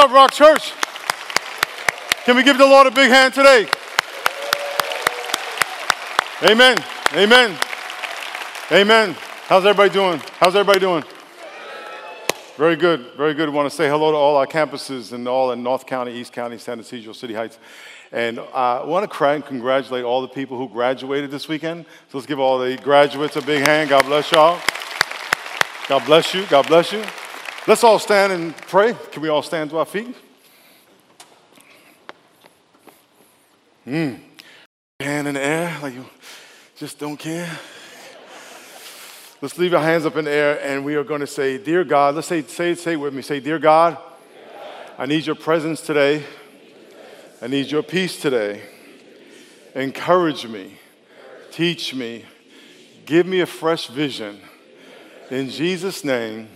up, Rock Church? Can we give the Lord a big hand today? Amen. Amen. Amen. How's everybody doing? How's everybody doing? Very good. Very good. I want to say hello to all our campuses and all in North County, East County, San Ysidro, City Heights. And uh, I want to cry and congratulate all the people who graduated this weekend. So let's give all the graduates a big hand. God bless y'all. God bless you. God bless you. Let's all stand and pray. Can we all stand to our feet? Hmm. Hand in the air, like you just don't care. Let's leave our hands up in the air and we are going to say, Dear God, let's say, say, say it with me. Say, Dear God, I need your presence today. I need your peace today. Encourage me, teach me, give me a fresh vision. In Jesus' name,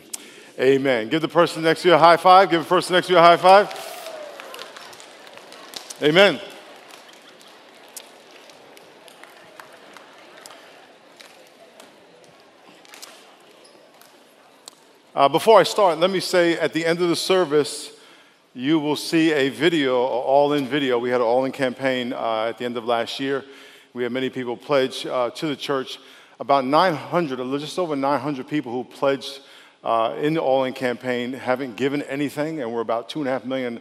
Amen. Give the person next to you a high five. Give the person next to you a high five. Amen. Uh, before I start, let me say at the end of the service, you will see a video, all in video. We had an all in campaign uh, at the end of last year. We had many people pledge uh, to the church. About 900, just over 900 people who pledged uh, in the All In campaign haven't given anything, and we're about two and a half million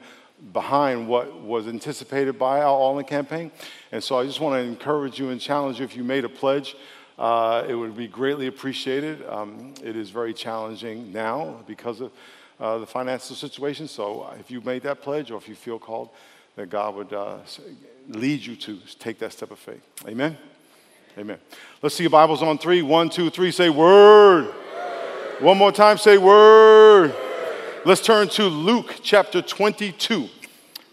behind what was anticipated by our All In campaign. And so I just want to encourage you and challenge you if you made a pledge. Uh, it would be greatly appreciated. Um, it is very challenging now because of uh, the financial situation. So if you made that pledge or if you feel called, that God would uh, lead you to take that step of faith. Amen? Amen. Let's see your Bibles on three. One, two, three. Say, Word. One more time, say word. Let's turn to Luke chapter 22.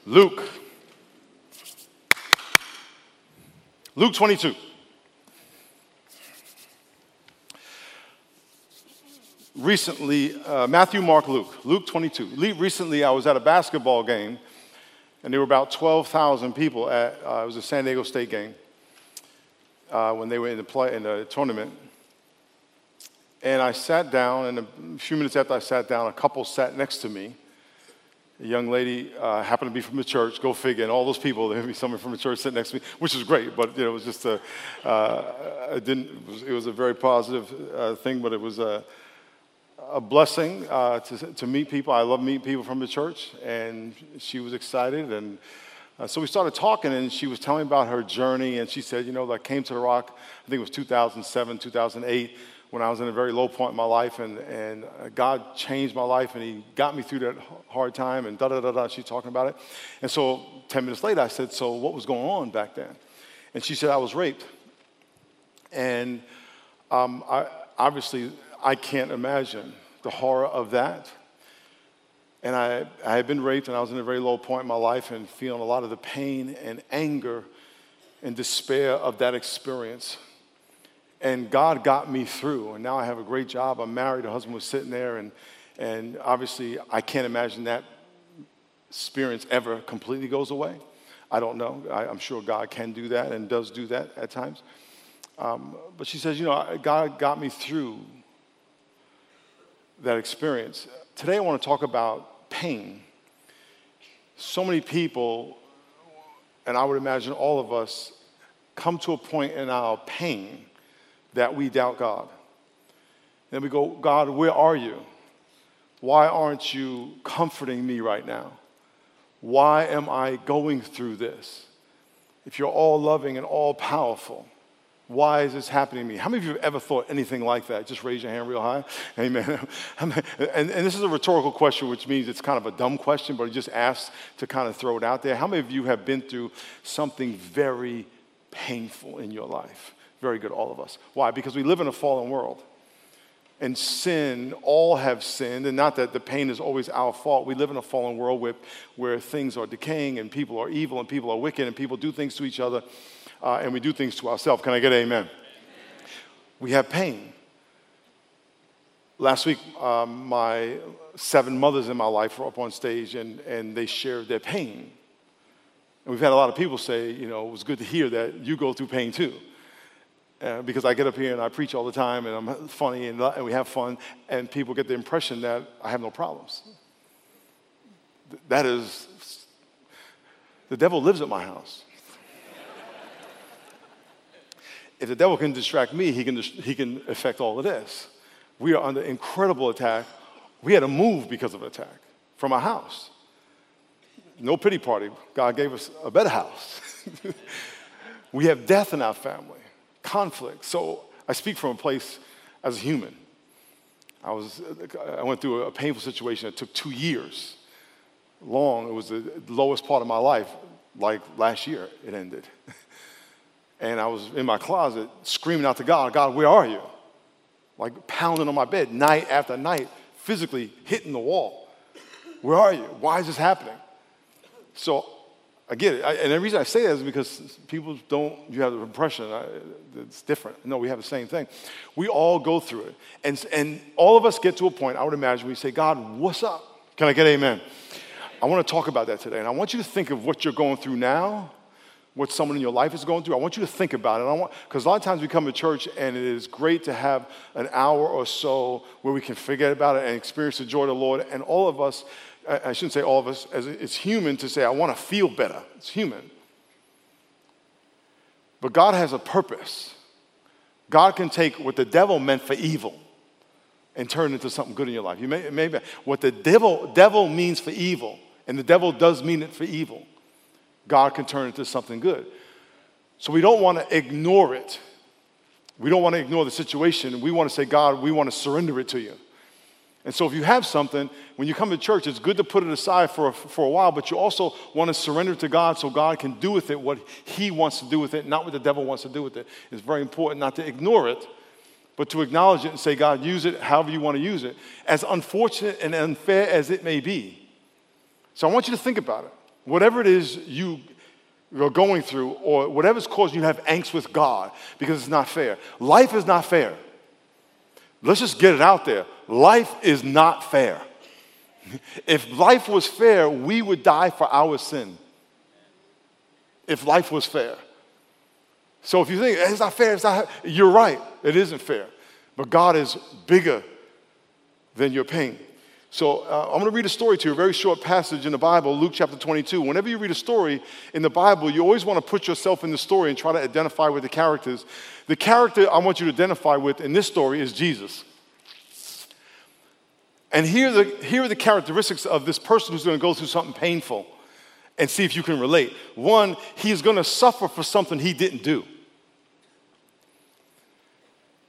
Luke. Luke 22. Recently, uh, Matthew, Mark, Luke. Luke 22. Recently, I was at a basketball game, and there were about 12,000 people at, uh, it was a San Diego State game, uh, when they were in the, play, in the tournament. And I sat down, and a few minutes after I sat down, a couple sat next to me. A young lady uh, happened to be from the church, go figure, and all those people, there be someone from the church sitting next to me, which is great, but you know, it was just a, uh, it, didn't, it, was, it was a very positive uh, thing, but it was a, a blessing uh, to, to meet people. I love meeting people from the church, and she was excited, and uh, so we started talking, and she was telling me about her journey, and she said, you know, I came to the Rock, I think it was 2007, 2008, when I was in a very low point in my life, and, and God changed my life, and He got me through that hard time, and da da da da. She's talking about it. And so 10 minutes later, I said, So what was going on back then? And she said, I was raped. And um, I, obviously, I can't imagine the horror of that. And I, I had been raped, and I was in a very low point in my life, and feeling a lot of the pain and anger and despair of that experience. And God got me through. And now I have a great job. I'm married. A husband was sitting there. And, and obviously, I can't imagine that experience ever completely goes away. I don't know. I, am sure God can do that and does do that at times. Um, but she says, you know, God got me through that experience. Today, I want to talk about pain. So many people, and I would imagine all of us, come to a point in our pain that we doubt God. Then we go, God, where are you? Why aren't you comforting me right now? Why am I going through this? If you're all loving and all powerful, why is this happening to me? How many of you have ever thought anything like that? Just raise your hand real high. Amen. and, and this is a rhetorical question, which means it's kind of a dumb question, but it just asks to kind of throw it out there. How many of you have been through something very painful in your life? Very good, all of us. Why? Because we live in a fallen world. And sin, all have sinned, and not that the pain is always our fault. We live in a fallen world where, where things are decaying and people are evil and people are wicked and people do things to each other uh, and we do things to ourselves. Can I get amen? amen. We have pain. Last week, um, my seven mothers in my life were up on stage and, and they shared their pain. And we've had a lot of people say, you know, it was good to hear that you go through pain too uh, because I get up here and I preach all the time and I'm funny and, and we have fun, and people get the impression that I have no problems. that is, the devil lives at my house. if the devil can distract me, he can, he can affect all of this. We are under incredible attack. We had to move because of attack from our house. No pity party. God gave us a better house. we have death in our family, conflict. So I speak from a place as a human. I, was, I went through a painful situation that took two years long. It was the lowest part of my life, like last year it ended. And I was in my closet screaming out to God, God, where are you? Like pounding on my bed night after night, physically hitting the wall. Where are you? Why is this happening? So I get it. I, and the reason I say that is because people don't, you have the impression it's different. No, we have the same thing. We all go through it. And, and all of us get to a point, I would imagine, we say, God, what's up? Can I get amen? I want to talk about that today. And I want you to think of what you're going through now, what someone in your life is going through. I want you to think about it. I want Because a lot of times we come to church and it is great to have an hour or so where we can forget about it and experience the joy of the Lord. And all of us, I shouldn't say all of us, as it's human to say, I want to feel better. It's human. But God has a purpose. God can take what the devil meant for evil and turn it into something good in your life. You may, maybe what the devil, devil means for evil, and the devil does mean it for evil, God can turn it into something good. So we don't want to ignore it. We don't want to ignore the situation. We want to say, God, we want to surrender it to you. And so, if you have something, when you come to church, it's good to put it aside for a, for a while, but you also want to surrender to God so God can do with it what He wants to do with it, not what the devil wants to do with it. It's very important not to ignore it, but to acknowledge it and say, God, use it however you want to use it, as unfortunate and unfair as it may be. So, I want you to think about it. Whatever it is you are going through, or whatever's causing you to have angst with God because it's not fair, life is not fair. Let's just get it out there. Life is not fair. If life was fair, we would die for our sin. If life was fair. So if you think it's not fair, it's not, you're right, it isn't fair. But God is bigger than your pain. So uh, I'm going to read a story to you, a very short passage in the Bible, Luke chapter 22. Whenever you read a story in the Bible, you always want to put yourself in the story and try to identify with the characters. The character I want you to identify with in this story is Jesus. And here, the, here are the characteristics of this person who's going to go through something painful and see if you can relate. One, he's going to suffer for something he didn't do.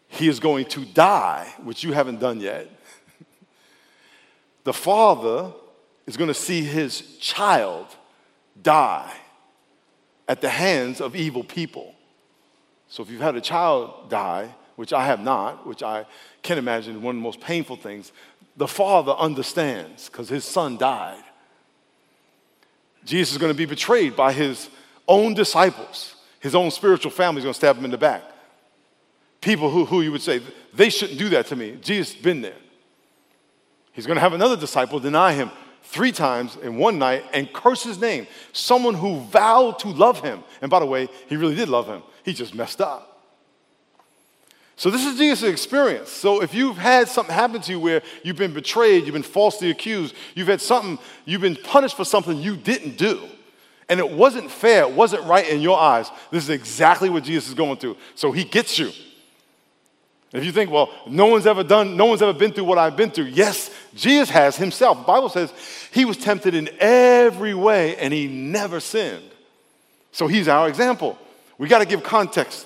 He is going to die, which you haven't done yet. The father is going to see his child die at the hands of evil people. So if you've had a child die, which I have not, which I can imagine one of the most painful things, the father understands because his son died. Jesus is going to be betrayed by his own disciples. His own spiritual family is going to stab him in the back. People who, who you would say, they shouldn't do that to me. Jesus has been there. He's going to have another disciple deny him three times in one night and curse his name. Someone who vowed to love him. And by the way, he really did love him. He just messed up. So this is Jesus' experience. So if you've had something happen to you where you've been betrayed, you've been falsely accused, you've had something, you've been punished for something you didn't do, and it wasn't fair, it wasn't right in your eyes, this is exactly what Jesus is going through. So he gets you. If you think, well, no one's ever done, no one's ever been through what I've been through. Yes, Jesus has himself. The Bible says he was tempted in every way and he never sinned. So he's our example. We got to give context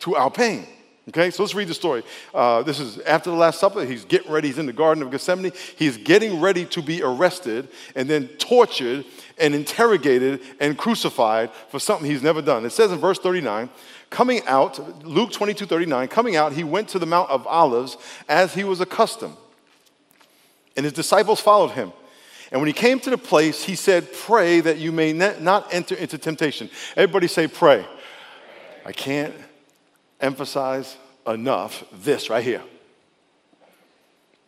to our pain. Okay, so let's read the story. Uh, this is after the Last Supper. He's getting ready. He's in the Garden of Gethsemane. He's getting ready to be arrested and then tortured and interrogated and crucified for something he's never done. It says in verse 39 coming out, Luke 22 39, coming out, he went to the Mount of Olives as he was accustomed. And his disciples followed him. And when he came to the place, he said, Pray that you may not enter into temptation. Everybody say, Pray. I can't emphasize enough this right here.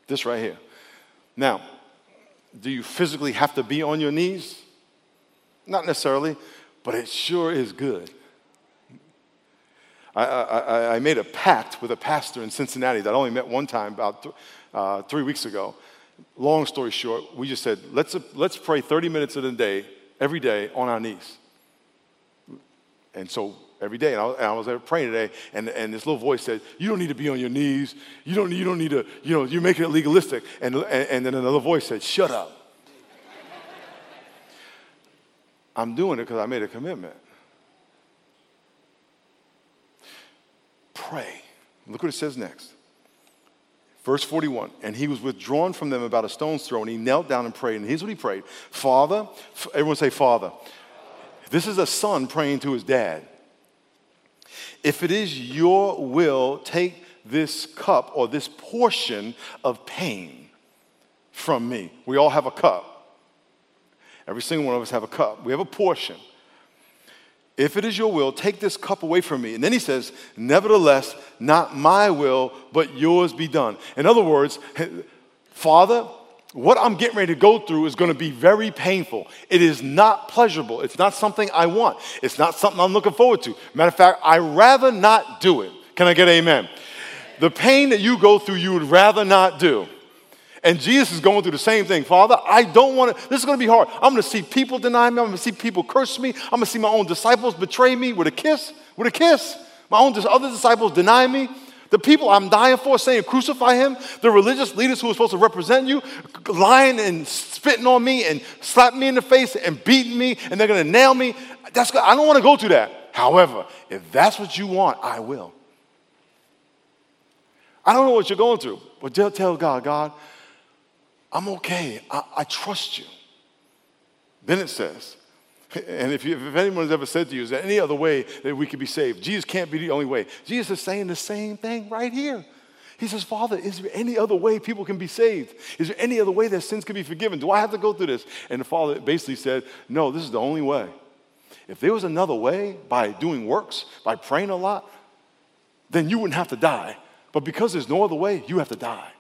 This right here. Now, do you physically have to be on your knees? Not necessarily, but it sure is good. I, I, I made a pact with a pastor in Cincinnati that I only met one time about th- uh, three weeks ago. Long story short, we just said, let's, let's pray 30 minutes in the day, every day, on our knees. And so every day, and I, and I was praying today, and, and this little voice said, You don't need to be on your knees. You don't, you don't need to, you know, you're making it legalistic. And, and, and then another voice said, Shut up. I'm doing it because I made a commitment. Pray. Look what it says next. Verse 41 And he was withdrawn from them about a stone's throw, and he knelt down and prayed. And here's what he prayed Father, everyone say, Father. This is a son praying to his dad. If it is your will, take this cup or this portion of pain from me. We all have a cup. Every single one of us have a cup. We have a portion. If it is your will, take this cup away from me. And then he says, Nevertheless, not my will, but yours be done. In other words, Father, what I'm getting ready to go through is going to be very painful. It is not pleasurable. It's not something I want. It's not something I'm looking forward to. Matter of fact, I rather not do it. Can I get amen? The pain that you go through, you would rather not do. And Jesus is going through the same thing. Father, I don't want to, this is going to be hard. I'm going to see people deny me. I'm going to see people curse me. I'm going to see my own disciples betray me with a kiss, with a kiss. My own other disciples deny me. The people I'm dying for saying, crucify him. The religious leaders who are supposed to represent you, lying and spitting on me and slapping me in the face and beating me, and they're going to nail me. That's good. I don't want to go through that. However, if that's what you want, I will. I don't know what you're going through, but just tell God, God, I'm okay. I, I trust you. Then it says, and if, you, if anyone's ever said to you, is there any other way that we could be saved? Jesus can't be the only way. Jesus is saying the same thing right here. He says, Father, is there any other way people can be saved? Is there any other way that sins can be forgiven? Do I have to go through this? And the Father basically said, No, this is the only way. If there was another way by doing works, by praying a lot, then you wouldn't have to die. But because there's no other way, you have to die.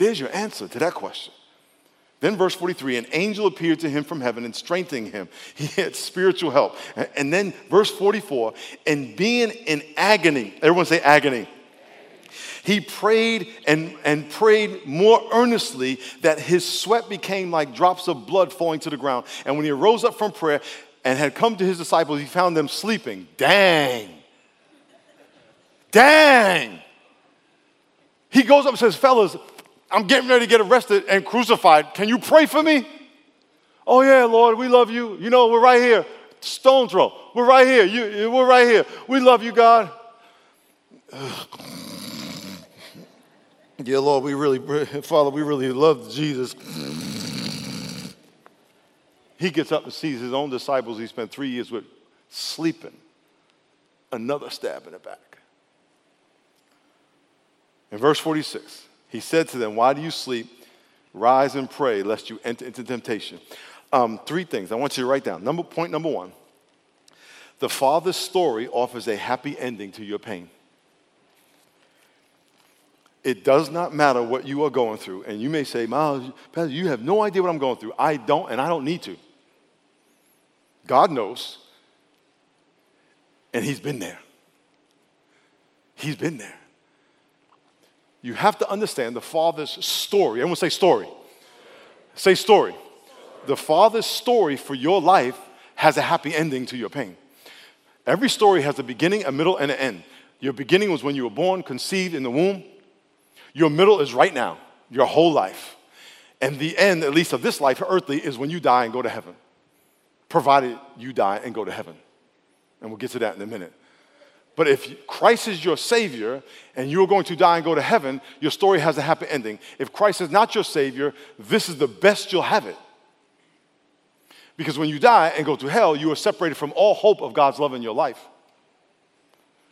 There's your answer to that question. Then, verse 43 an angel appeared to him from heaven and strengthening him. He had spiritual help. And then, verse 44 and being in agony, everyone say agony. He prayed and, and prayed more earnestly that his sweat became like drops of blood falling to the ground. And when he arose up from prayer and had come to his disciples, he found them sleeping. Dang. Dang. He goes up and says, Fellas, I'm getting ready to get arrested and crucified. Can you pray for me? Oh, yeah, Lord, we love you. You know, we're right here. Stone throw. We're right here. You, we're right here. We love you, God. Yeah, Lord, we really, Father, we really love Jesus. He gets up and sees his own disciples he spent three years with sleeping. Another stab in the back. In verse 46, he said to them, Why do you sleep? Rise and pray, lest you enter into temptation. Um, three things I want you to write down. Number, point number one the Father's story offers a happy ending to your pain. It does not matter what you are going through. And you may say, Miles, Pastor, you have no idea what I'm going through. I don't, and I don't need to. God knows. And He's been there. He's been there you have to understand the Father's story. Everyone say story. Say story. The Father's story for your life has a happy ending to your pain. Every story has a beginning, a middle, and an end. Your beginning was when you were born, conceived in the womb. Your middle is right now, your whole life. And the end, at least of this life, earthly, is when you die and go to heaven, provided you die and go to heaven. And we'll get to that in a minute. But if Christ is your Savior and you're going to die and go to heaven, your story has a happy ending. If Christ is not your Savior, this is the best you'll have it. Because when you die and go to hell, you are separated from all hope of God's love in your life.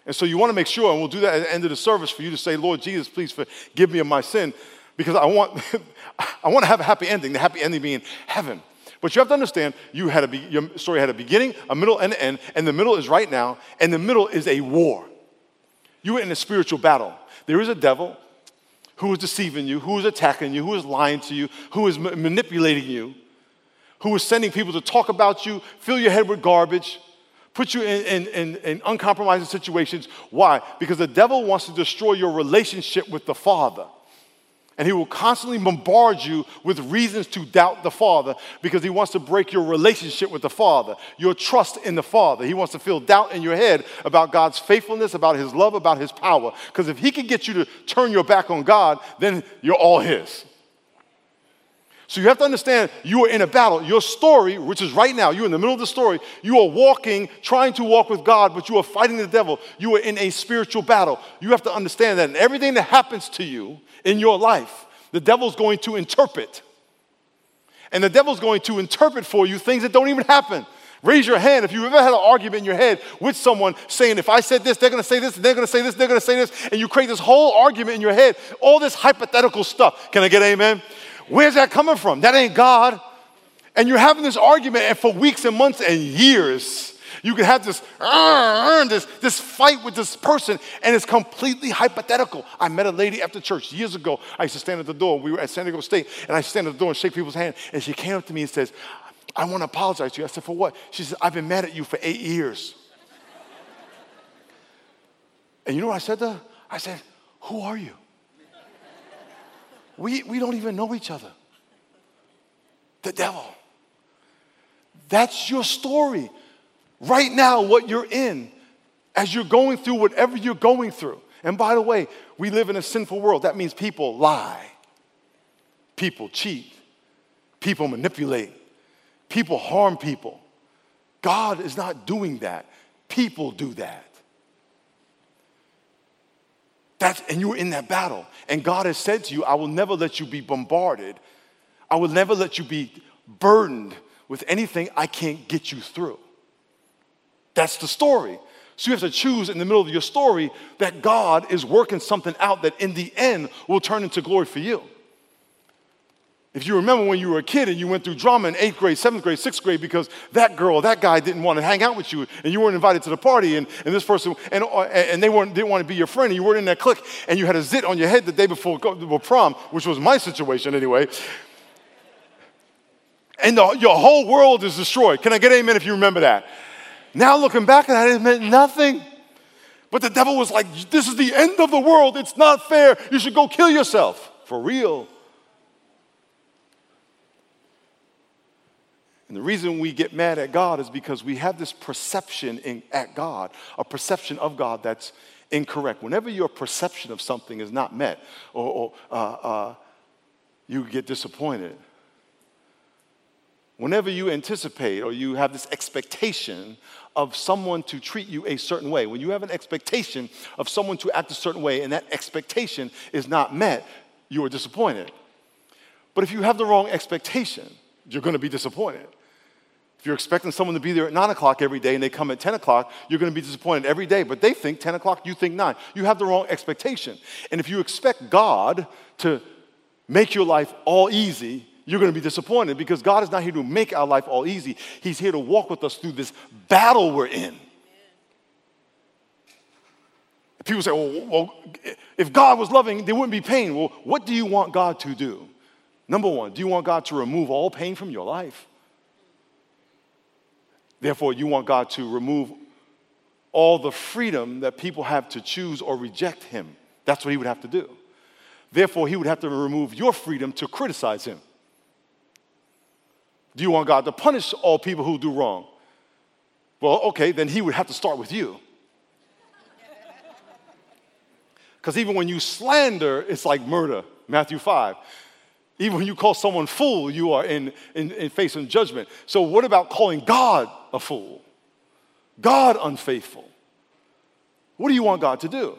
And so you want to make sure, and we'll do that at the end of the service for you to say, Lord Jesus, please forgive me of my sin, because I want, I want to have a happy ending, the happy ending being heaven. But you have to understand, you had a be- your story had a beginning, a middle, and an end, and the middle is right now, and the middle is a war. You were in a spiritual battle. There is a devil who is deceiving you, who is attacking you, who is lying to you, who is ma- manipulating you, who is sending people to talk about you, fill your head with garbage, put you in, in, in, in uncompromising situations. Why? Because the devil wants to destroy your relationship with the Father. And he will constantly bombard you with reasons to doubt the Father because he wants to break your relationship with the Father, your trust in the Father. He wants to feel doubt in your head about God's faithfulness, about his love, about his power. Because if he can get you to turn your back on God, then you're all his. So you have to understand you are in a battle. Your story, which is right now, you're in the middle of the story, you are walking, trying to walk with God, but you are fighting the devil. You are in a spiritual battle. You have to understand that in everything that happens to you in your life, the devil's going to interpret. And the devil's going to interpret for you things that don't even happen. Raise your hand if you've ever had an argument in your head with someone saying, if I said this, they're gonna say this, they're gonna say this, they're gonna say this, and you create this whole argument in your head, all this hypothetical stuff. Can I get amen? Where's that coming from? That ain't God. And you're having this argument and for weeks and months and years. You can have this, uh, this, this fight with this person, and it's completely hypothetical. I met a lady after church years ago. I used to stand at the door. We were at San Diego State, and I stand at the door and shake people's hand. And she came up to me and says, I want to apologize to you. I said, For what? She said, I've been mad at you for eight years. and you know what I said to her? I said, Who are you? We, we don't even know each other. The devil. That's your story. Right now, what you're in, as you're going through whatever you're going through. And by the way, we live in a sinful world. That means people lie, people cheat, people manipulate, people harm people. God is not doing that, people do that. That's, and you were in that battle. And God has said to you, I will never let you be bombarded. I will never let you be burdened with anything I can't get you through. That's the story. So you have to choose in the middle of your story that God is working something out that in the end will turn into glory for you. If you remember when you were a kid and you went through drama in eighth grade, seventh grade, sixth grade because that girl, that guy didn't want to hang out with you and you weren't invited to the party and, and this person, and, uh, and they weren't, didn't want to be your friend and you weren't in that clique and you had a zit on your head the day before prom, which was my situation anyway. And the, your whole world is destroyed. Can I get amen if you remember that? Now looking back at that, it meant nothing. But the devil was like, this is the end of the world. It's not fair. You should go kill yourself. For real. And the reason we get mad at God is because we have this perception in, at God, a perception of God that's incorrect. Whenever your perception of something is not met, or, or uh, uh, you get disappointed. Whenever you anticipate or you have this expectation of someone to treat you a certain way, when you have an expectation of someone to act a certain way and that expectation is not met, you are disappointed. But if you have the wrong expectation, you're going to be disappointed. If you're expecting someone to be there at 9 o'clock every day and they come at 10 o'clock, you're going to be disappointed every day. But they think 10 o'clock, you think 9. You have the wrong expectation. And if you expect God to make your life all easy, you're going to be disappointed because God is not here to make our life all easy. He's here to walk with us through this battle we're in. People say, well, well, if God was loving, there wouldn't be pain. Well, what do you want God to do? Number one, do you want God to remove all pain from your life? Therefore, you want God to remove all the freedom that people have to choose or reject Him. That's what He would have to do. Therefore, He would have to remove your freedom to criticize Him. Do you want God to punish all people who do wrong? Well, okay, then He would have to start with you. Because even when you slander, it's like murder, Matthew 5. Even when you call someone fool, you are in, in, in facing judgment. So, what about calling God a fool? God unfaithful? What do you want God to do?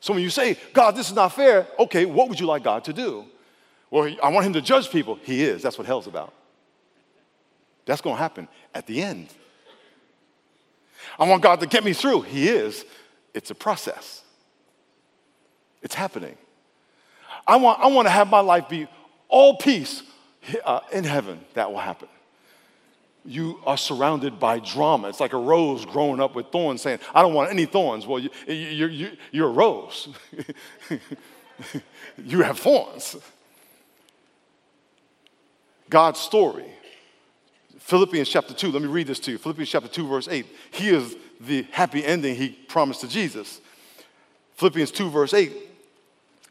So, when you say, God, this is not fair, okay, what would you like God to do? Well, I want him to judge people. He is. That's what hell's about. That's going to happen at the end. I want God to get me through. He is. It's a process, it's happening. I want, I want to have my life be all peace uh, in heaven, that will happen. You are surrounded by drama. It's like a rose growing up with thorns saying, I don't want any thorns. Well, you, you, you, you're a rose. you have thorns. God's story. Philippians chapter 2, let me read this to you. Philippians chapter 2, verse 8. He is the happy ending he promised to Jesus. Philippians 2, verse 8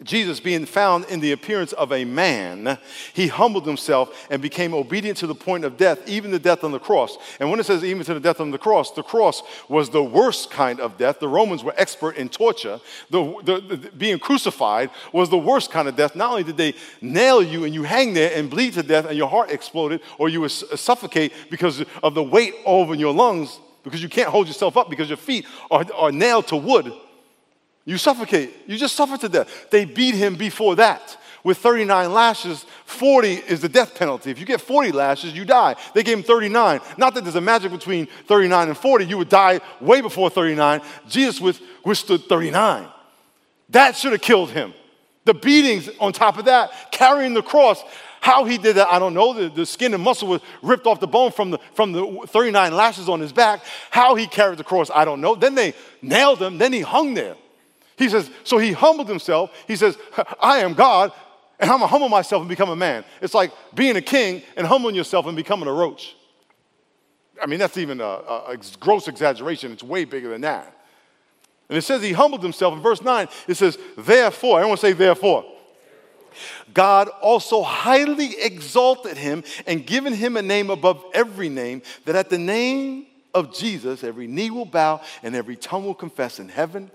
Jesus, being found in the appearance of a man, he humbled himself and became obedient to the point of death, even the death on the cross. And when it says even to the death on the cross, the cross was the worst kind of death. The Romans were expert in torture. The, the, the, being crucified was the worst kind of death. Not only did they nail you and you hang there and bleed to death and your heart exploded or you would suffocate because of the weight over your lungs, because you can't hold yourself up because your feet are, are nailed to wood you suffocate. You just suffer to death. They beat him before that. With 39 lashes, 40 is the death penalty. If you get 40 lashes, you die. They gave him 39. Not that there's a magic between 39 and 40. You would die way before 39. Jesus withstood 39. That should have killed him. The beatings on top of that, carrying the cross. How he did that, I don't know. The, the, skin and muscle was ripped off the bone from the, from the 39 lashes on his back. How he carried the cross, I don't know. Then they nailed him. Then he hung there. He says, so he humbled himself. He says, I am God, and I'm gonna humble myself and become a man. It's like being a king and humbling yourself and becoming a roach. I mean, that's even a, a, gross exaggeration. It's way bigger than that. And it says he humbled himself. In verse 9, it says, therefore, I want to say therefore. God also highly exalted him and given him a name above every name, that at the name of Jesus every knee will bow and every tongue will confess in heaven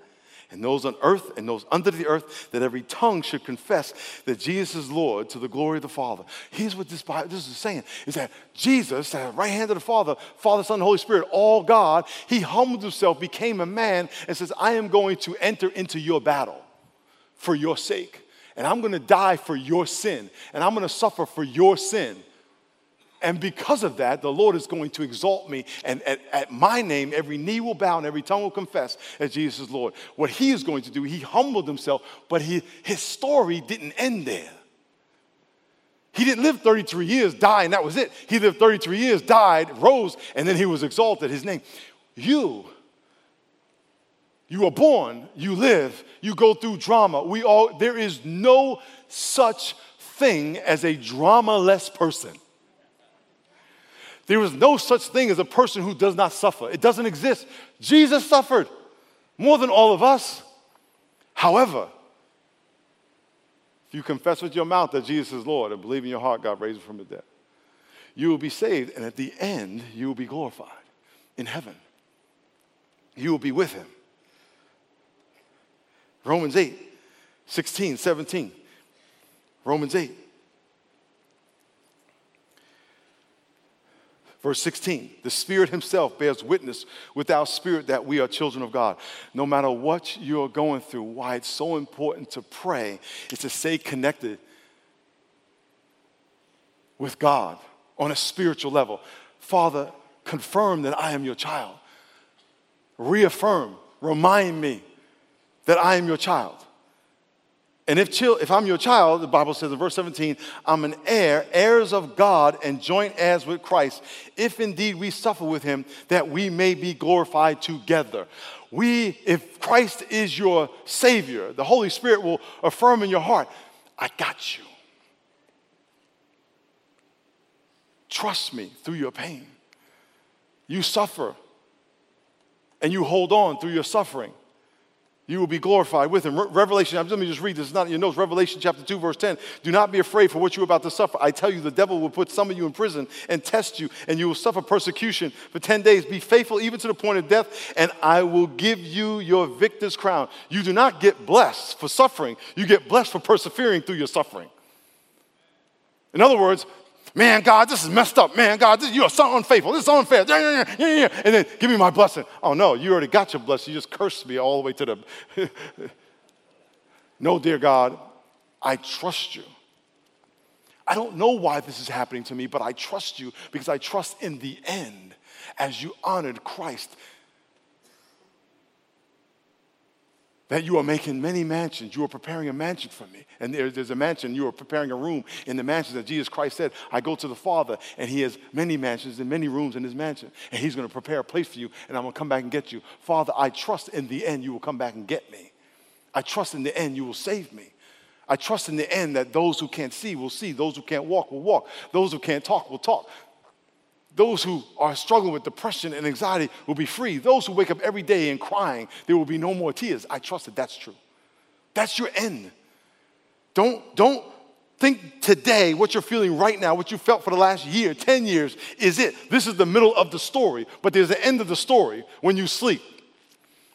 and those on earth and those under the earth, that every tongue should confess that Jesus is Lord to the glory of the Father. Here's what this, Bible, this is saying is that Jesus, at the right hand of the Father, Father, Son, Holy Spirit, all God, he humbled himself, became a man, and says, I am going to enter into your battle for your sake. And I'm going to die for your sin. And I'm going to suffer for your sin. And because of that, the Lord is going to exalt me. And at, at, my name, every knee will bow and every tongue will confess that Jesus is Lord. What he is going to do, he humbled himself, but he, his story didn't end there. He didn't live 33 years, die, and that was it. He lived 33 years, died, rose, and then he was exalted. His name. You, you are born, you live, you go through drama. We all, there is no such thing as a drama-less person. There is no such thing as a person who does not suffer. It doesn't exist. Jesus suffered more than all of us. However, if you confess with your mouth that Jesus is Lord and believe in your heart God raised him from the dead, you will be saved, and at the end, you will be glorified in heaven. You will be with him. Romans 8, 16, 17. Romans 8. Verse 16, the Spirit Himself bears witness with our spirit that we are children of God. No matter what you're going through, why it's so important to pray is to stay connected with God on a spiritual level. Father, confirm that I am your child. Reaffirm, remind me that I am your child. And if, if I'm your child, the Bible says in verse 17, I'm an heir, heirs of God, and joint heirs with Christ, if indeed we suffer with him, that we may be glorified together. We, if Christ is your Savior, the Holy Spirit will affirm in your heart, I got you. Trust me through your pain. You suffer, and you hold on through your suffering you will be glorified with him. Re- Revelation, let me just read this, it's not in your notes. Revelation chapter 2, verse 10. Do not be afraid for what you're about to suffer. I tell you, the devil will put some of you in prison and test you, and you will suffer persecution for 10 days. Be faithful even to the point of death, and I will give you your victor's crown. You do not get blessed for suffering, you get blessed for persevering through your suffering. In other words, Man, God, this is messed up. Man, God, this, you are so unfaithful. This is unfair. And then give me my blessing. Oh, no, you already got your blessing. You just cursed me all the way to the. no, dear God, I trust you. I don't know why this is happening to me, but I trust you because I trust in the end, as you honored Christ, that you are making many mansions. You are preparing a mansion for me. And there, there's a mansion, you are preparing a room in the mansion that Jesus Christ said, I go to the Father, and He has many mansions and many rooms in His mansion. And He's going to prepare a place for you, and I'm going to come back and get you. Father, I trust in the end you will come back and get me. I trust in the end you will save me. I trust in the end that those who can't see will see, those who can't walk will walk, those who can't talk will talk. Those who are struggling with depression and anxiety will be free. Those who wake up every day and crying, there will be no more tears. I trust that that's true. That's your end. Don't, don't think today what you're feeling right now, what you felt for the last year, 10 years, is it. This is the middle of the story, but there's the end of the story when you sleep.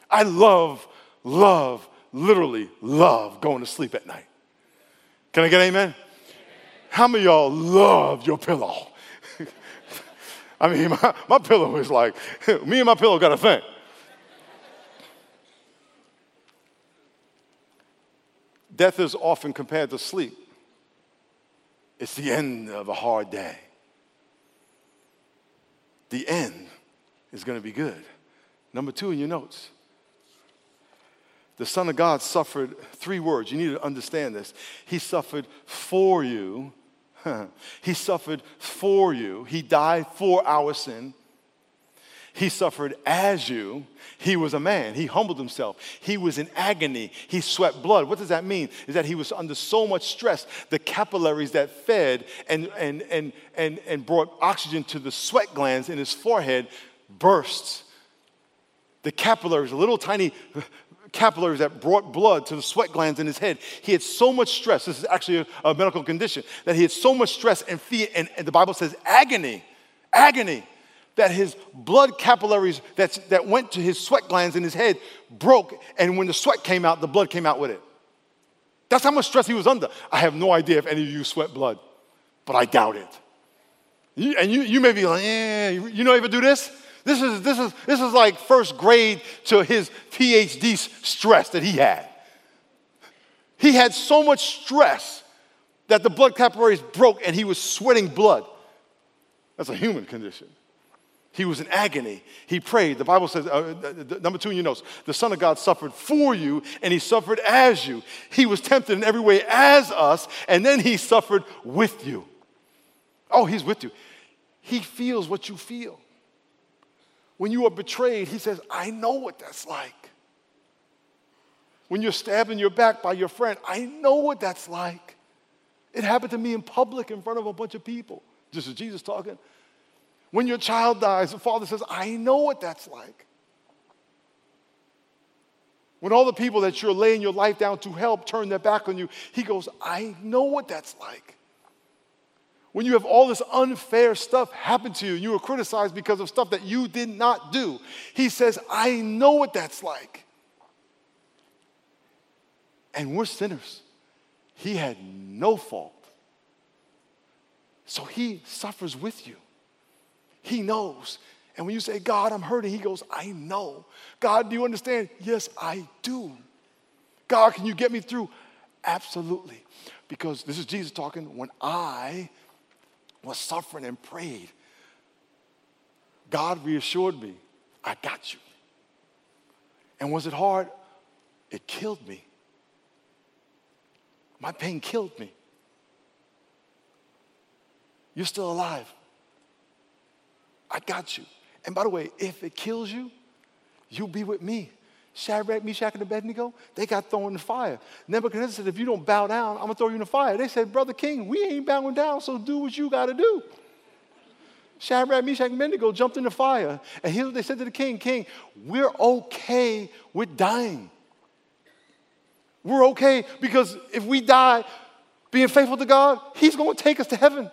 I love, love, literally love going to sleep at night. Can I get amen? How many y'all love your pillow? I mean, my, my pillow is like, me and my pillow got a thing. Death is often compared to sleep. It's the end of a hard day. The end is going to be good. Number two in your notes. The Son of God suffered three words. You need to understand this. He suffered for you. he suffered for you. He died for our sin. He suffered as you. He was a man. He humbled himself. He was in agony. He sweat blood. What does that mean? Is that he was under so much stress, the capillaries that fed and, and, and, and, and brought oxygen to the sweat glands in his forehead burst. The capillaries, little tiny capillaries that brought blood to the sweat glands in his head. He had so much stress. This is actually a, a medical condition that he had so much stress and fear, and, and the Bible says agony, agony that his blood capillaries that, that went to his sweat glands in his head broke, and when the sweat came out, the blood came out with it. That's how much stress he was under. I have no idea if any of you sweat blood, but I doubt it. And you, you may be like, yeah, you know, ever do this? This is, this, is, this is like first grade to his PhD stress that he had. He had so much stress that the blood capillaries broke and he was sweating blood. That's a human condition. He was in agony. He prayed. The Bible says, uh, number two in your notes, the Son of God suffered for you and he suffered as you. He was tempted in every way as us, and then he suffered with you. Oh, he's with you. He feels what you feel. When you are betrayed, he says, I know what that's like. When you're stabbed in your back by your friend, I know what that's like. It happened to me in public in front of a bunch of people. This is Jesus talking. When your child dies, the father says, I know what that's like. When all the people that you're laying your life down to help turn their back on you, he goes, I know what that's like. When you have all this unfair stuff happen to you, you were criticized because of stuff that you did not do, he says, I know what that's like. And we're sinners. He had no fault. So he suffers with you. He knows. And when you say, God, I'm hurting, He goes, I know. God, do you understand? Yes, I do. God, can you get me through? Absolutely. Because this is Jesus talking. When I was suffering and prayed, God reassured me, I got you. And was it hard? It killed me. My pain killed me. You're still alive. I got you. And by the way, if it kills you, you'll be with me. Shadrach, Meshach, and Abednego, they got thrown in the fire. Nebuchadnezzar said, if you don't bow down, I'm going to throw you in the fire. They said, Brother King, we ain't bowing down, so do what you got to do. Shadrach, Meshach, and Abednego jumped in the fire. And here's what they said to the king King, we're okay with dying. We're okay because if we die being faithful to God, He's going to take us to heaven.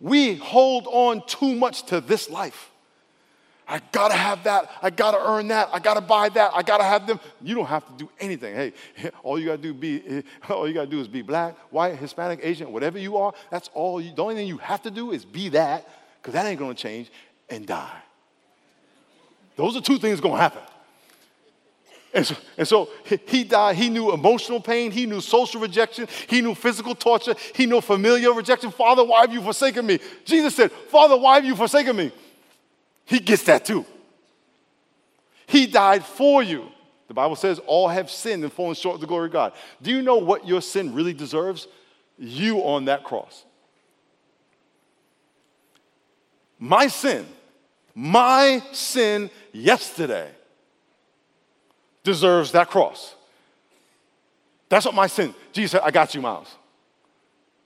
We hold on too much to this life. I gotta have that. I gotta earn that. I gotta buy that. I gotta have them. You don't have to do anything. Hey, all you gotta do be all you gotta do is be black, white, Hispanic, Asian, whatever you are. That's all. You, the only thing you have to do is be that, because that ain't gonna change, and die. Those are two things gonna happen. And so, and so, he died. He knew emotional pain. He knew social rejection. He knew physical torture. He knew familial rejection. Father, why have you forsaken me? Jesus said, Father, why have you forsaken me? He gets that too. He died for you. The Bible says all have sinned and fallen short of the glory of God. Do you know what your sin really deserves? You on that cross. My sin, my sin yesterday deserves that cross. That's what my sin. Jesus said, I got you, Miles.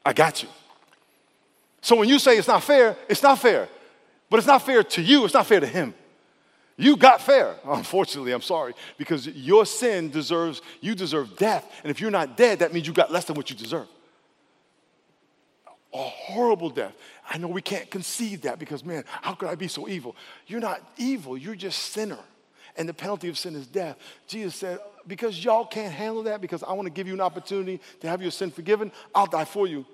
I got you. So when you say it's not fair, it's not fair. But it's not fair to you, it's not fair to him. You got fair. Unfortunately, I'm sorry, because your sin deserves, you deserve death. And if you're not dead, that means you got less than what you deserve. A horrible death. I know we can't conceive that because, man, how could I be so evil? You're not evil, you're just sinner. And the penalty of sin is death. Jesus said, because y'all can't handle that, because I want to give you an opportunity to have your sin forgiven, I'll die for you.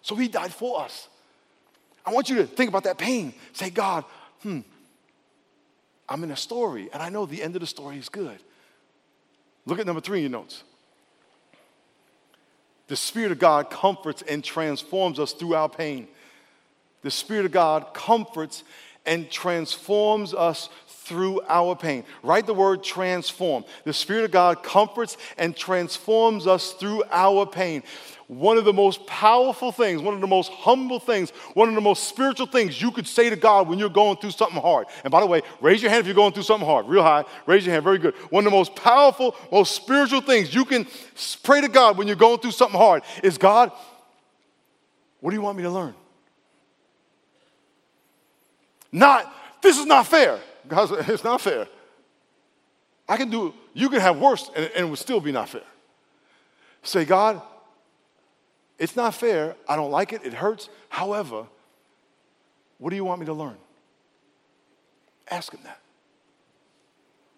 So he died for us. I want you to think about that pain. Say, God, hmm, I'm in a story, and I know the end of the story is good. Look at number three in your notes. The Spirit of God comforts and transforms us through our pain. The Spirit of God comforts and transforms us through our pain. Write the word transform. The Spirit of God comforts and transforms us through our pain one of the most powerful things, one of the most humble things, one of the most spiritual things you could say to God when you're going through something hard. And by the way, raise your hand if you're going through something hard, real high. Raise your hand, very good. One of the most powerful, most spiritual things you can pray to God when you're going through something hard is God, what do you want me to learn? Not, this is not fair. God, it's not fair. I can do, you can have worse and, and it would still be not fair. Say, God, it's not fair. I don't like it. It hurts. However, what do you want me to learn? Ask him that.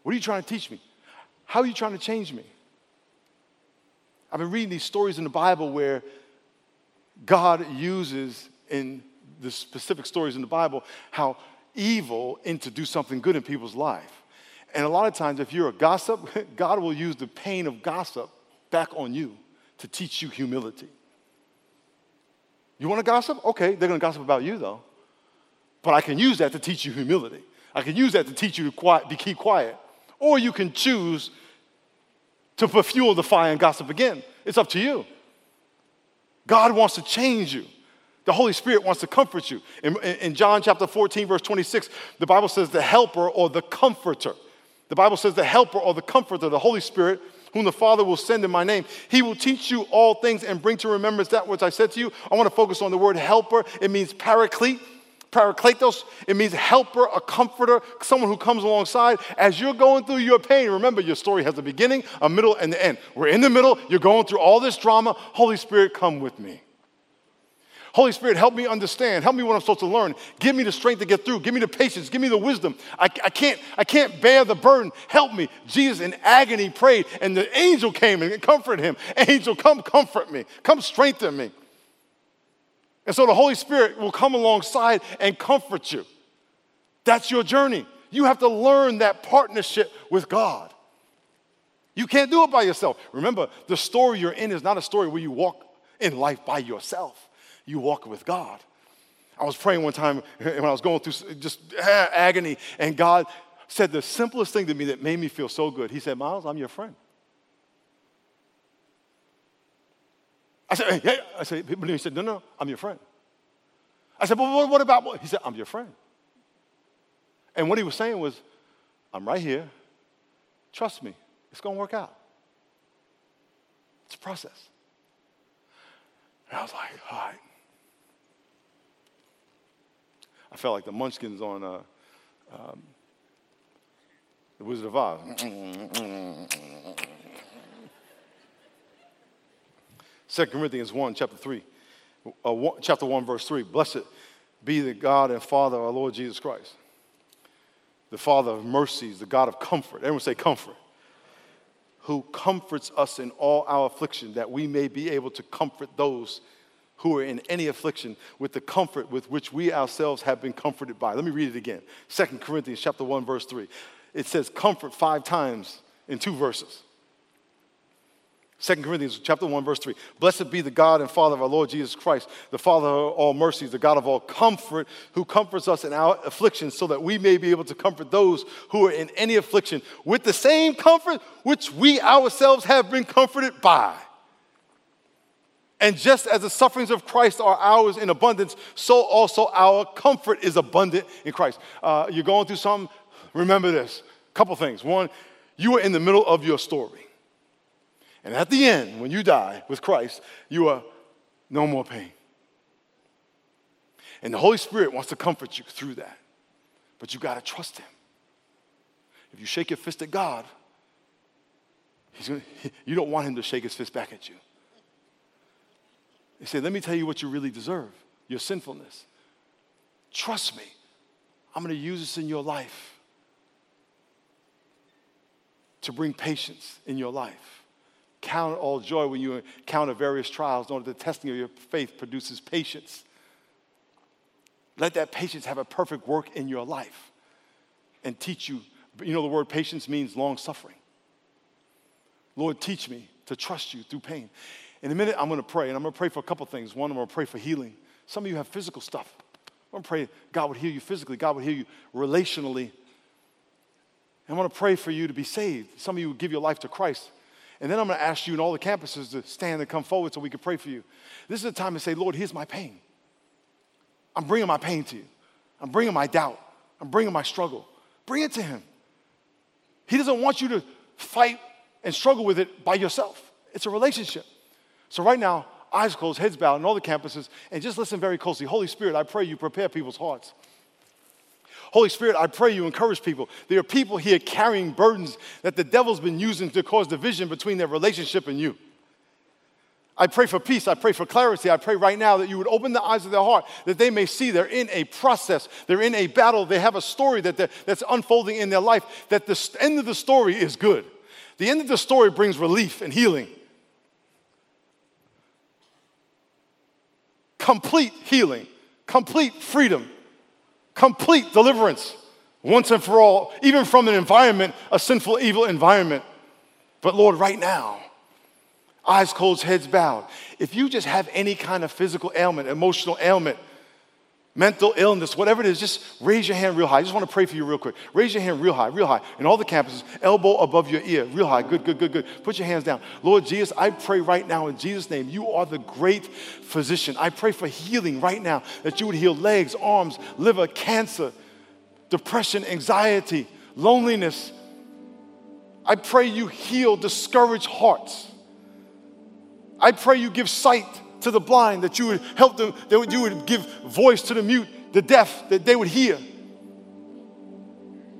What are you trying to teach me? How are you trying to change me? I've been reading these stories in the Bible where God uses in the specific stories in the Bible how evil into do something good in people's life. And a lot of times, if you're a gossip, God will use the pain of gossip back on you to teach you humility. You want to gossip? Okay, they're going to gossip about you though. But I can use that to teach you humility. I can use that to teach you to, quiet, to keep quiet. Or you can choose to fuel the fire and gossip again. It's up to you. God wants to change you. The Holy Spirit wants to comfort you. In, in, John chapter 14, verse 26, the Bible says the helper or the comforter. The Bible says the helper or the comforter, the Holy Spirit, whom the Father will send in my name. He will teach you all things and bring to remembrance that which I said to you. I want to focus on the word helper. It means paraclete. Parakletos, it means helper, a comforter, someone who comes alongside as you're going through your pain. Remember, your story has a beginning, a middle, and the end. We're in the middle, you're going through all this drama. Holy Spirit, come with me. Holy Spirit, help me understand. Help me what I'm supposed to learn. Give me the strength to get through. Give me the patience. Give me the wisdom. I, I, can't, I can't bear the burden. Help me. Jesus in agony prayed, and the angel came and comforted him. Angel, come comfort me. Come strengthen me. And so the Holy Spirit will come alongside and comfort you. That's your journey. You have to learn that partnership with God. You can't do it by yourself. Remember, the story you're in is not a story where you walk in life by yourself you walk with God. I was praying one time when I was going through just agony, and God said the simplest thing to me that made me feel so good. He said, Miles, I'm your friend. I said, hey, I said, he said, no, no, I'm your friend. I said, but what about what? He said, I'm your friend. And what he was saying was, I'm right here. Trust me, it's going to work out. It's a process. And I was like, all right. I felt like the munchkins on uh, um, The Wizard of Oz. Second Corinthians 1, chapter 3, uh, one, chapter 1, verse 3. Blessed be the God and Father of our Lord Jesus Christ, the Father of mercies, the God of comfort. Everyone say comfort. Who comforts us in all our affliction, that we may be able to comfort those who are in any affliction with the comfort with which we ourselves have been comforted by. Let me read it again. 2 Corinthians chapter 1 verse 3. It says comfort 5 times in two verses. 2 Corinthians chapter 1 verse 3. Blessed be the God and Father of our Lord Jesus Christ, the Father of all mercies, the God of all comfort, who comforts us in our afflictions so that we may be able to comfort those who are in any affliction with the same comfort which we ourselves have been comforted by. And just as the sufferings of Christ are ours in abundance, so also our comfort is abundant in Christ. Uh, you're going through something, remember this. A couple things. One, you are in the middle of your story. And at the end, when you die with Christ, you are no more pain. And the Holy Spirit wants to comfort you through that. But you got to trust Him. If you shake your fist at God, gonna, you don't want him to shake his fist back at you. He said, Let me tell you what you really deserve your sinfulness. Trust me, I'm going to use this in your life to bring patience in your life. Count all joy when you encounter various trials, knowing that the testing of your faith produces patience. Let that patience have a perfect work in your life and teach you. You know, the word patience means long suffering. Lord, teach me to trust you through pain. In a minute, I'm to pray, and I'm to pray for a couple things. One, I'm to pray for healing. Some of you have physical stuff. I'm to pray God would heal you physically, God would heal you relationally. And I want to pray for you to be saved. Some of you would give your life to Christ. And then I'm to ask you in all the campuses to stand and come forward so we can pray for you. This is the time to say, Lord, here's my pain. I'm bringing my pain to you. I'm bringing my doubt. I'm bringing my struggle. Bring it to Him. He doesn't want you to fight and struggle with it by yourself. It's a relationship. So, right now, eyes closed, heads bowed, in all the campuses, and just listen very closely. Holy Spirit, I pray you prepare people's hearts. Holy Spirit, I pray you encourage people. There are people here carrying burdens that the devil's been using to cause division between their relationship and you. I pray for peace. I pray for clarity. I pray right now that you would open the eyes of their heart, that they may see they're in a process, they're in a battle, they have a story that that's unfolding in their life, that the end of the story is good. The end of the story brings relief and healing. Complete healing, complete freedom, complete deliverance, once and for all, even from an environment, a sinful, evil environment. But Lord, right now, eyes closed, heads bowed. If you just have any kind of physical ailment, emotional ailment, mental illness, whatever it is, just raise your hand real high. I just want to pray for you real quick. Raise your hand real high, real high. In all the campuses, elbow above your ear, real high. Good, good, good, good. Put your hands down. Lord Jesus, I pray right now in Jesus' name, you are the great physician. I pray for healing right now, that you would heal legs, arms, liver, cancer, depression, anxiety, loneliness. I pray you heal discouraged hearts. I pray you give sight to the blind, that you would help them, that you would give voice to the mute, the deaf, that they would hear.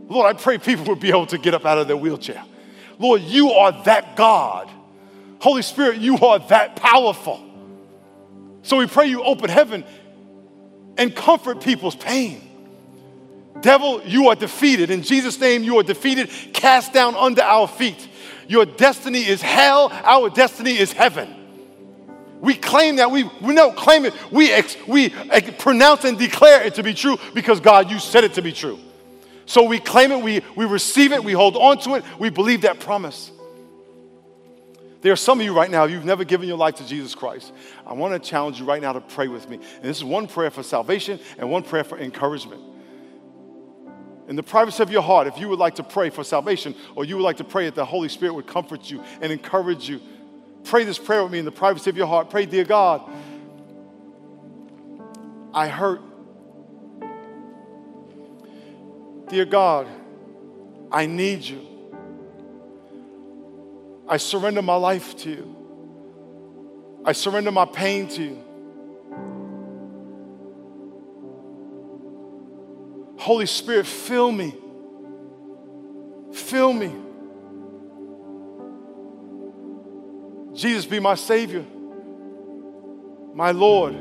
Lord, I pray people would be able to get up out of their wheelchair. Lord, you are that God. Holy Spirit, you are that powerful. So we pray you open heaven and comfort people's pain. Devil, you are defeated. In Jesus' name, you are defeated, cast down under our feet. Your destiny is hell, our destiny is heaven. We claim that. We, we don't claim it. We, ex, we ex, pronounce and declare it to be true because God, you said it to be true. So we claim it, we, we receive it, we hold on to it, we believe that promise. There are some of you right now, you've never given your life to Jesus Christ. I want to challenge you right now to pray with me. And this is one prayer for salvation and one prayer for encouragement. In the privacy of your heart, if you would like to pray for salvation or you would like to pray that the Holy Spirit would comfort you and encourage you Pray this prayer with me in the privacy of your heart. Pray, dear God, I hurt. Dear God, I need you. I surrender my life to you. I surrender my pain to you. Holy Spirit, fill me. Fill me. Jesus be my Savior, my Lord,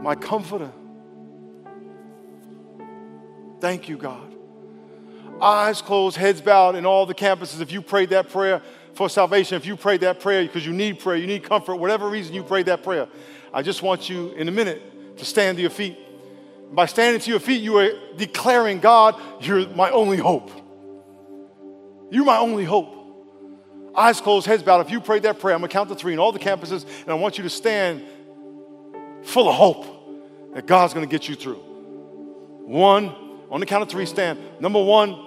my Comforter. Thank you, God. Eyes closed, heads bowed in all the campuses. If you prayed that prayer for salvation, if you prayed that prayer because you need prayer, you need comfort, whatever reason you prayed that prayer, I just want you in a minute to stand to your feet. By standing to your feet, you are declaring, God, you're my only hope. You're my only hope. Eyes closed, heads bowed. If you prayed that prayer, I'm gonna count to three in all the campuses, and I want you to stand full of hope that God's gonna get you through. One, on the count of three, stand. Number one,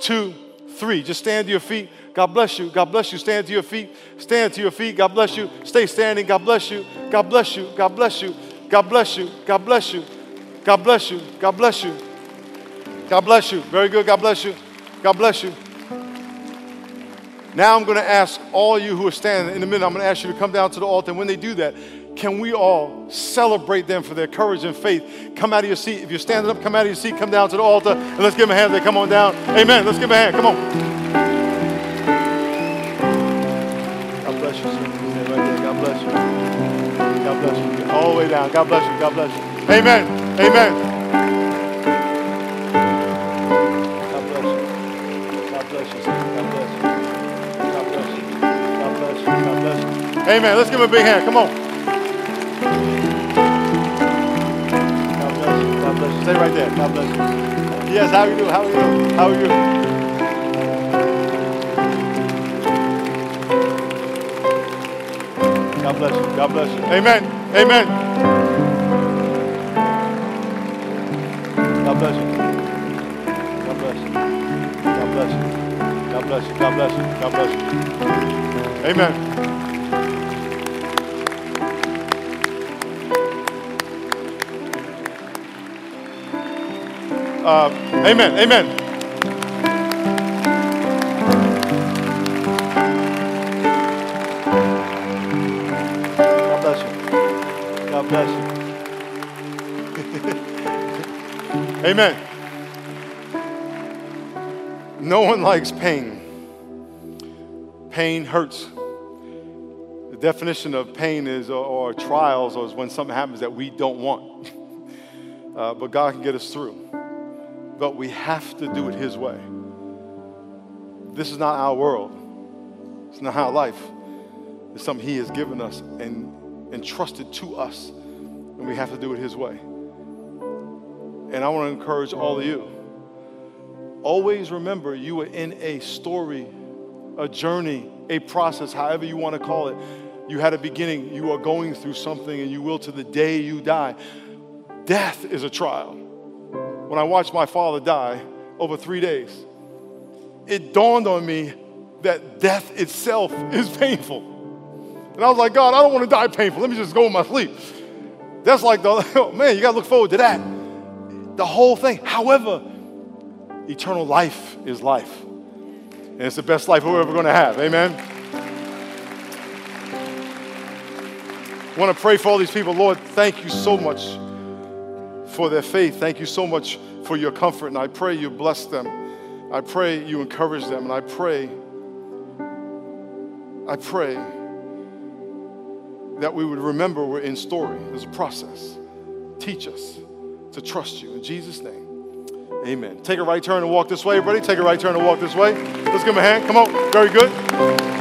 two, three. Just stand to your feet. God bless you. God bless you. Stand to your feet. Stand to your feet. God bless you. Stay standing. God bless you. God bless you. God bless you. God bless you. God bless you. God bless you. God bless you. God bless you. Very good. God bless you. God bless you. Now I'm going to ask all you who are standing in a minute, I'm going to ask you to come down to the altar. And when they do that, can we all celebrate them for their courage and faith? Come out of your seat. If you're standing up, come out of your seat, come down to the altar, and let's give them a hand. They come on down. Amen. Let's give them a hand. Come on. God bless you, sir. God bless you. God bless you. All the way down. God bless you. God bless you. Amen. Amen. Amen. Let's give him a big hand. Come on. God bless you. God bless you. Stay right there. God bless you. Yes, how are you doing? How are you? How are you? God bless you. God bless you. Amen. Amen. God bless you. God bless you. God bless you. God bless you. God bless you. God bless you. Amen. Uh, amen. Amen. God bless you. God bless you. Amen. No one likes pain. Pain hurts. The definition of pain is, or, or trials, or is when something happens that we don't want. Uh, but God can get us through. But we have to do it His way. This is not our world. It's not our life. It's something He has given us and entrusted to us, and we have to do it His way. And I want to encourage all of you. Always remember you are in a story, a journey, a process, however you want to call it. You had a beginning, you are going through something, and you will to the day you die. Death is a trial. When I watched my father die over three days, it dawned on me that death itself is painful. And I was like, God, I don't want to die painful. Let me just go in my sleep. That's like the, oh, man, you got to look forward to that. The whole thing. However, eternal life is life. And it's the best life we're ever going to have. Amen. I want to pray for all these people. Lord, thank you so much for their faith. Thank you so much for your comfort. And I pray you bless them. I pray you encourage them. And I pray, I pray that we would remember we're in story. There's a process. Teach us to trust you. In Jesus' name. Amen. Take a right turn and walk this way, everybody. Take a right turn and walk this way. Let's give him a hand. Come on. Very good.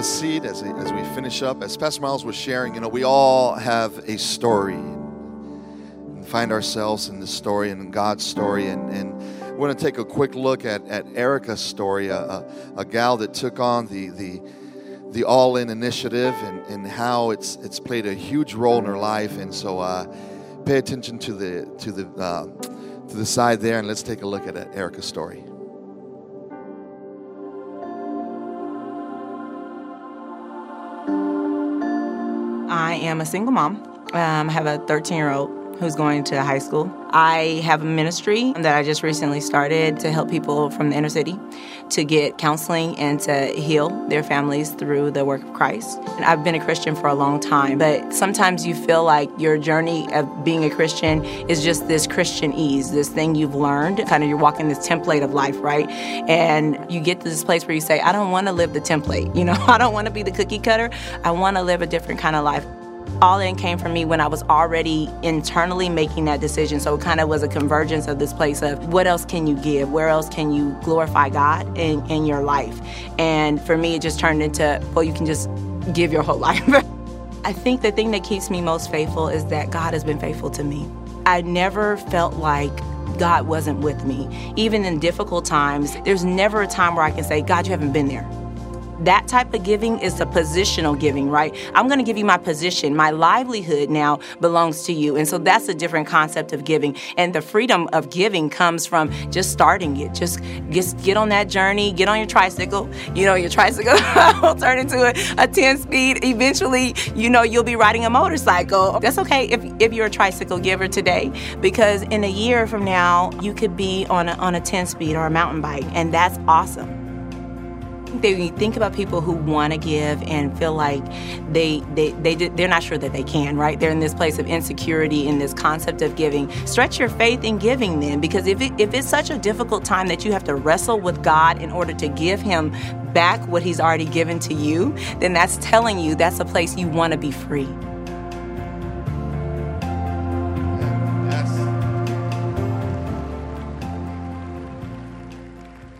A seat as, as we finish up. As Pastor Miles was sharing, you know, we all have a story and find ourselves in this story and in God's story. And, and we're going to take a quick look at, at Erica's story, a, a, a gal that took on the, the, the All In initiative and, and how it's, it's played a huge role in her life. And so uh, pay attention to the, to, the, uh, to the side there and let's take a look at Erica's story. Am a single mom. Um, I have a 13 year old who's going to high school. I have a ministry that I just recently started to help people from the inner city to get counseling and to heal their families through the work of Christ. And I've been a Christian for a long time, but sometimes you feel like your journey of being a Christian is just this Christianese, this thing you've learned. Kind of you're walking this template of life, right? And you get to this place where you say, I don't want to live the template. You know, I don't want to be the cookie cutter. I want to live a different kind of life all in came from me when I was already internally making that decision. So it kind of was a convergence of this place of what else can you give? Where else can you glorify God in, in your life? And for me, it just turned into, well, you can just give your whole life. I think the thing that keeps me most faithful is that God has been faithful to me. I never felt like God wasn't with me. Even in difficult times, there's never a time where I can say, God, you haven't been there. That type of giving is a positional giving, right? I'm going to give you my position. My livelihood now belongs to you. And so that's a different concept of giving. And the freedom of giving comes from just starting it. Just, just get on that journey, get on your tricycle. You know, your tricycle will turn into a, a 10 speed. Eventually, you know, you'll be riding a motorcycle. That's okay if, if you're a tricycle giver today, because in a year from now, you could be on a, on a 10 speed or a mountain bike. And that's awesome they think about people who want to give and feel like they they they they're not sure that they can right? They're in this place of insecurity in this concept of giving. Stretch your faith in giving then because if it, if it's such a difficult time that you have to wrestle with God in order to give him back what he's already given to you then that's telling you that's a place you want to be free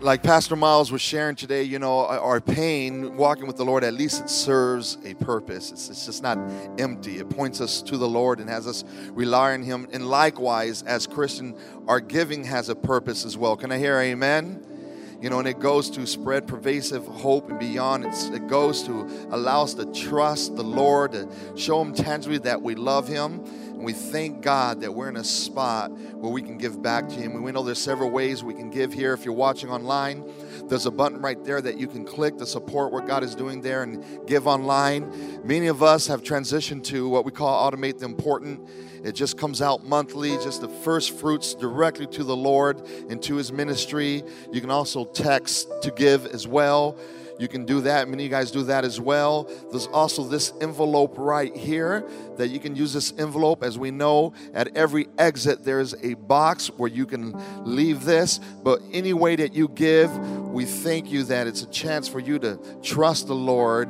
like Pastor Miles was sharing today, you know, our pain, walking with the Lord, at least it serves a purpose. It's, it's, just not empty. It points us to the Lord and has us rely on Him. And likewise, as Christian, our giving has a purpose as well. Can I hear amen? You know, and it goes to spread pervasive hope and beyond. It's, it goes to allow us to trust the Lord, to show Him tangibly that we love Him and we thank God that we're in a spot where we can give back to Him. And we know there's several ways we can give here. If you're watching online, there's a button right there that you can click to support what God is doing there and give online. Many of us have transitioned to what we call Automate the Important. It just comes out monthly, just the first fruits directly to the Lord and to His ministry. You can also text to give as well. You can do that. Many of you guys do that as well. There's also this envelope right here that you can use this envelope. As we know, at every exit, there's a box where you can leave this. But any way that you give, we thank you that it's a chance for you to trust the Lord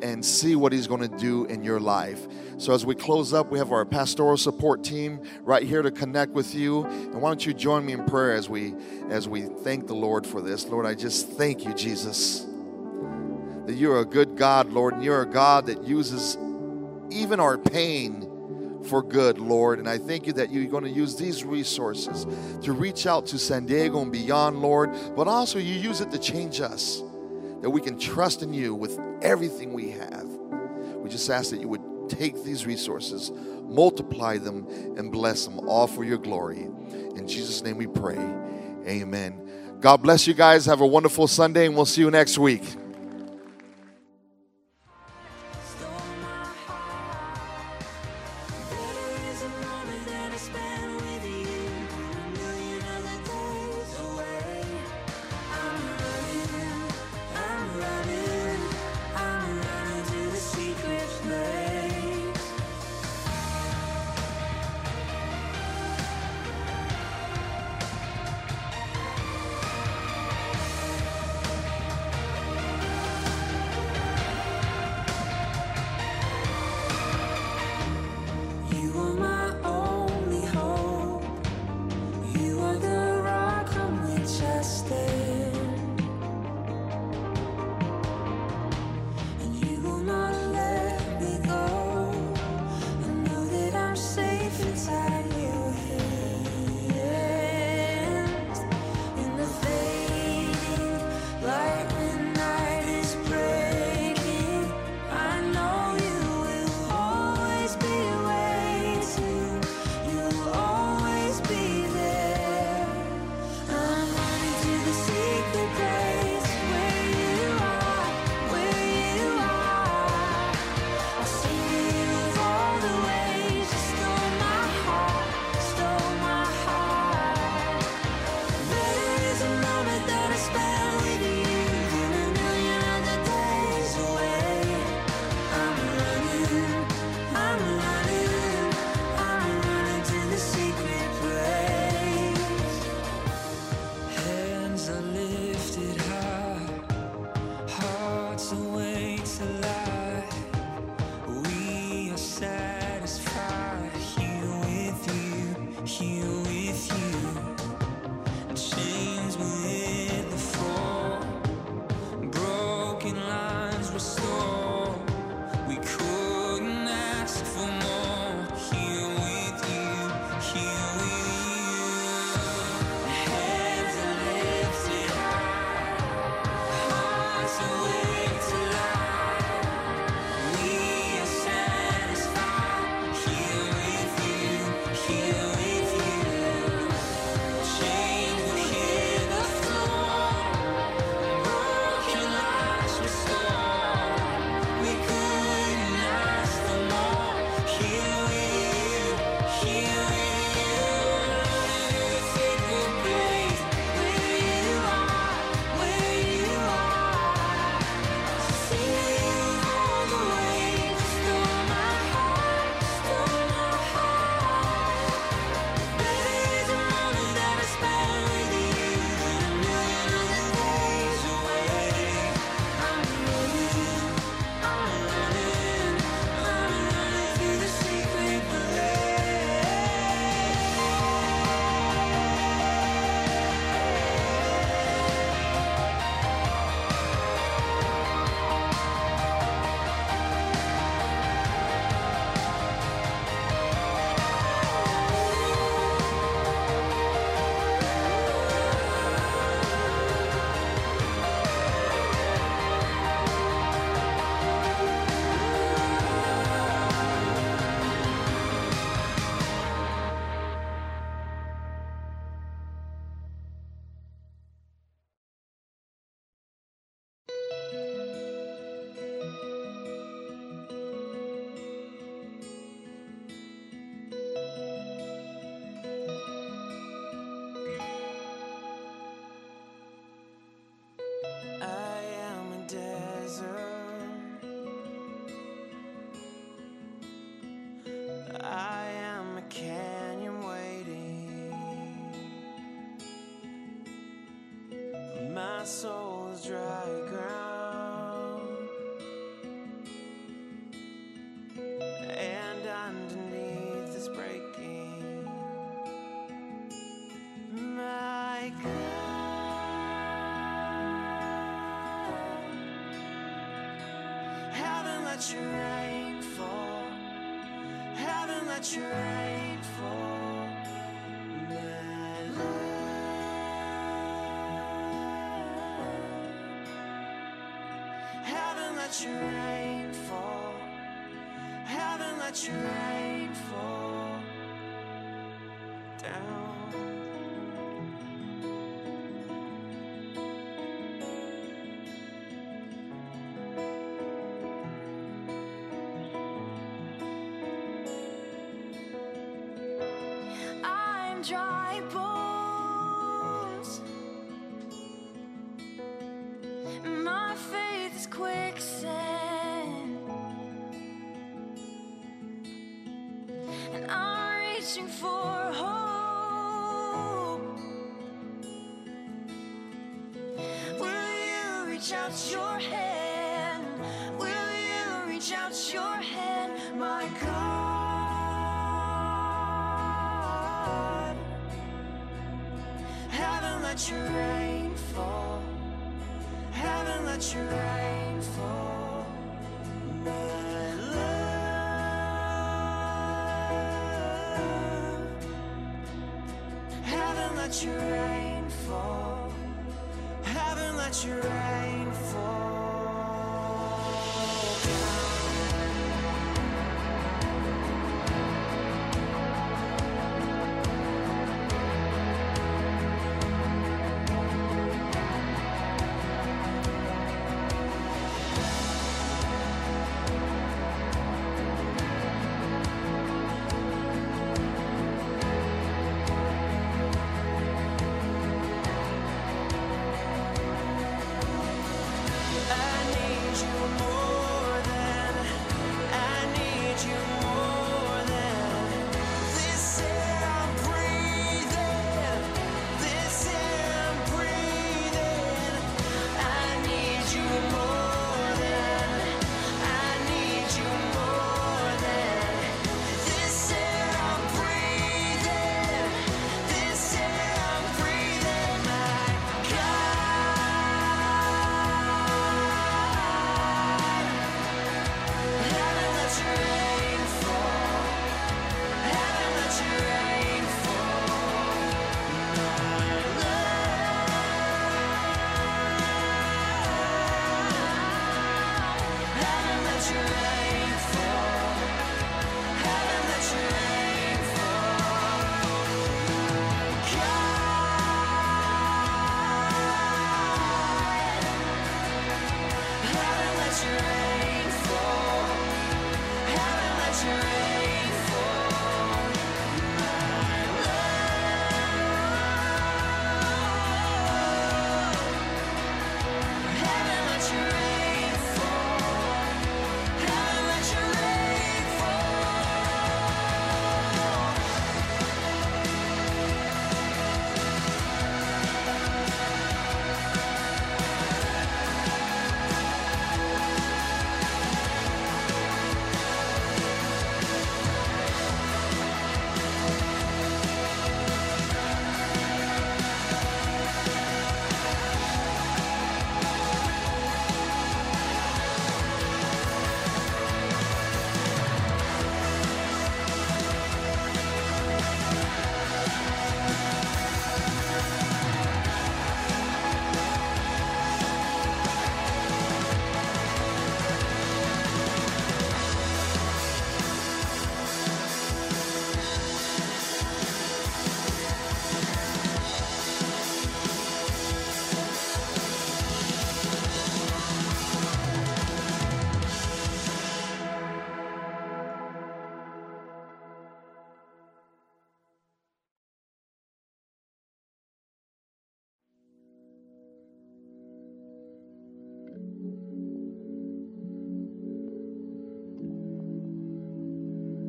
and see what He's going to do in your life. So as we close up, we have our pastoral support team right here to connect with you. And why don't you join me in prayer as we as we thank the Lord for this. Lord, I just thank you, Jesus that you're a good God, Lord, and you're a God that uses even our pain for good, Lord. And I thank you that you're going to use these resources to reach out to San Diego and beyond, Lord, but also you use it to change us, that we can trust in you with everything we have. We just ask that you would take these resources, multiply them, and bless them all for your glory. In Jesus' name we pray. Amen. God bless you guys. Have a wonderful Sunday, and we'll see you next week. looking like such haven't let you rainfall, haven't let your reach out your hand? Will you reach out your hand, my God? Haven't let your rain fall. Haven't let your rain fall. My love. Haven't let your rain fall your rain falls.